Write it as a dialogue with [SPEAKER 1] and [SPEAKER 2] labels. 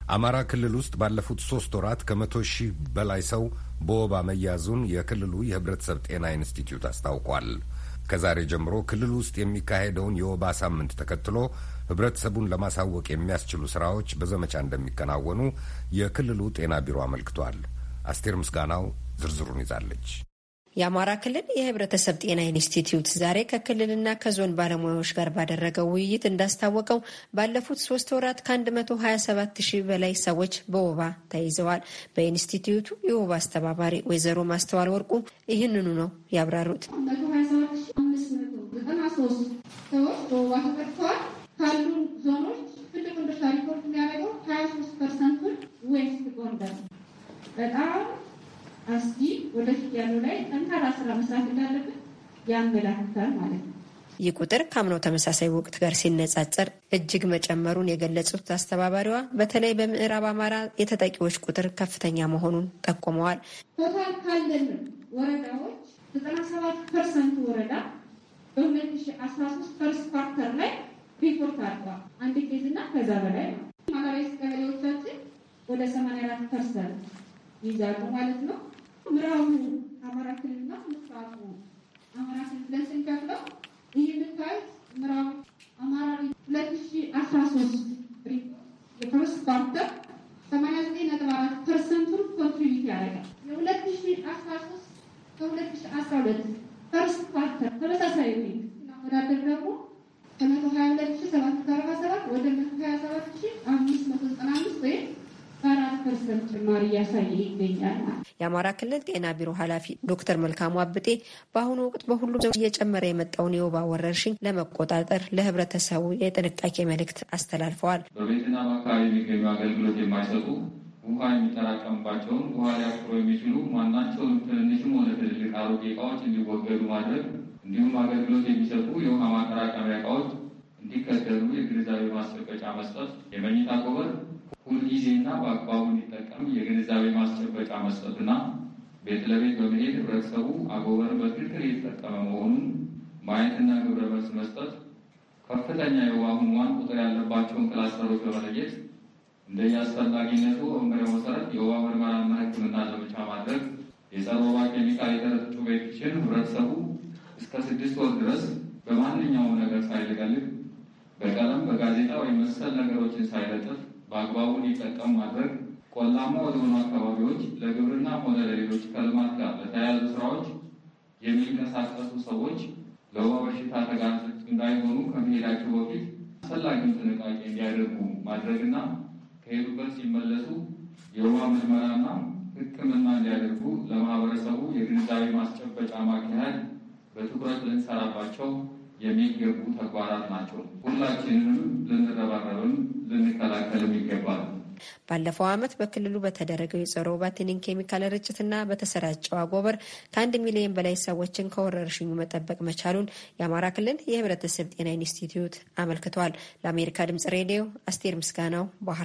[SPEAKER 1] አማራ ክልል ውስጥ ባለፉት ሶስት ወራት ከመቶ ሺህ በላይ ሰው በወባ መያዙን የክልሉ የሕብረተሰብ ጤና ኢንስቲትዩት አስታውቋል። ከዛሬ ጀምሮ ክልል ውስጥ የሚካሄደውን የወባ ሳምንት ተከትሎ ህብረተሰቡን ለማሳወቅ የሚያስችሉ ስራዎች በዘመቻ እንደሚከናወኑ የክልሉ ጤና ቢሮ አመልክቷል። አስቴር ምስጋናው ዝርዝሩን ይዛለች።
[SPEAKER 2] የአማራ ክልል የህብረተሰብ ጤና ኢንስቲትዩት ዛሬ ከክልልና ከዞን ባለሙያዎች ጋር ባደረገው ውይይት እንዳስታወቀው ባለፉት ሶስት ወራት ከ127 ሺህ በላይ ሰዎች በወባ ተይዘዋል። በኢንስቲትዩቱ የወባ አስተባባሪ ወይዘሮ ማስተዋል ወርቁ ይህንኑ ነው ያብራሩት።
[SPEAKER 3] ሪፖርት የሚያደርገው ሀያ ሶስት percent ኡን West ጎንደር በጣም አስጊ ወደፊት ያለው ላይ ጠንካራ ስራ መስራት እንዳለብን ያመላክታል ማለት ነው።
[SPEAKER 2] ይህ ቁጥር ከአምናው ተመሳሳይ ወቅት ጋር ሲነጻጸር እጅግ መጨመሩን የገለጹት አስተባባሪዋ በተለይ በምዕራብ አማራ የተጠቂዎች ቁጥር ከፍተኛ መሆኑን ጠቁመዋል።
[SPEAKER 3] total ካለን ወረዳዎች ዘጠና ሰባት percent ወረዳ በሁለት ሺ አስራ ሶስት first quarter ላይ ሪፖርት አድርጓል። አንድ case እና ከዛ በላይ ነው። ማህበራዊ ቀበሌዎቻችን ወደ ሰማንያ አራት percent ይይዛሉ ማለት ነው። ምዕራቡ አማራ ክልልና ምስራቁ አማራ ክልል ብለን ስንከፍለው ይህ የምታዩት ምዕራቡ አማራ ሁለት ሺ አስራ ሶስት የ first quarter ሰማንያ ዘጠኝ ነጥብ አራት percent ኡን contribute ያደርጋል። የሁለት ሺ አስራ ሶስት ከሁለት ሺ አስራ ሁለት first quarter ተመሳሳይ ስናወዳደር ደግሞ ከመቶ ሀያ ሁለት ሺ ሰባት ወደ መቶ ሀያ ሰባት ሺ አምስት መቶ ዘጠና አምስት ወይም በአራት percent ጭማሪ እያሳየ ይገኛል።
[SPEAKER 2] የአማራ ክልል ጤና ቢሮ ኃላፊ ዶክተር መልካሙ አብጤ በአሁኑ ወቅት በሁሉም ዘው እየጨመረ የመጣውን የወባ ወረርሽኝ ለመቆጣጠር ለህብረተሰቡ የጥንቃቄ መልእክት አስተላልፈዋል።
[SPEAKER 4] በቤትና በአካባቢ የሚገኙ አገልግሎት የማይሰጡ ውሃ የሚጠራቀምባቸውን ውሃ ሊያፍሩ የሚችሉ ማናቸውም ትንንሽም ሆነ ትልልቅ አሮጌ እቃዎች እንዲወገዱ ማድረግ እንዲሁም አገልግሎት የሚሰጡ የውሃ ማጠራቀሚያ እቃዎች እንዲከደኑ የግንዛቤ ማስጨበጫ መስጠት፣ የመኝታ አጎበር ሁልጊዜና በአግባቡ እንዲጠቀም የግንዛቤ ማስጨበጫ መስጠትና ቤት ለቤት በመሄድ ህብረተሰቡ አጎበር በትክክል እየተጠቀመ መሆኑን ማየትና ግብረ መልስ መስጠት፣ ከፍተኛ የወባ ህሙማን ቁጥር ያለባቸውን cluster ኦች በመለየት እንደየአስፈላጊነቱ በመመሪያው መሰረት የወባ ምርመራና ሕክምና ዘመቻ ማድረግ፣ የጸረ ወባ ኬሚካል የተረጩ ቤቶችን ህብረተሰቡ እስከ ስድስት ወር ድረስ በማንኛውም ነገር ሳይለቀልቅ በቀለም በጋዜጣ ወይም መሰል ነገሮችን ሳይለጥፍ በአግባቡ እንዲጠቀሙ ማድረግ፣ ቆላማ ወደሆኑ አካባቢዎች ለግብርና ሆነ ለሌሎች ከልማት ጋር ለተያያዙ ስራዎች የሚንቀሳቀሱ ሰዎች ለወባ በሽታ ተጋላጭ እንዳይሆኑ ከመሄዳቸው በፊት አስፈላጊውን ጥንቃቄ እንዲያደርጉ ማድረግና ከሄዱበት ሲመለሱ የውሃ ምርመራና ሕክምና እንዲያደርጉ ለማህበረሰቡ የግንዛቤ ማስጨበጫ ማካሄድ በትኩረት ልንሰራባቸው የሚገቡ ተግባራት ናቸው። ሁላችንንም ልንረባረብም ልንከላከልም ይገባል።
[SPEAKER 2] ባለፈው ዓመት በክልሉ በተደረገው የጸረ ወባ ትንኝ ኬሚካል ርጭትና በተሰራጨው አጎበር ከአንድ ሚሊዮን በላይ ሰዎችን ከወረርሽኙ መጠበቅ መቻሉን የአማራ ክልል የሕብረተሰብ ጤና ኢንስቲትዩት አመልክቷል። ለአሜሪካ ድምጽ ሬዲዮ አስቴር ምስጋናው ባህር